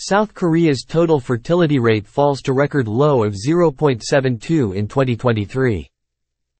South Korea's total fertility rate falls to record low of 0.72 in 2023.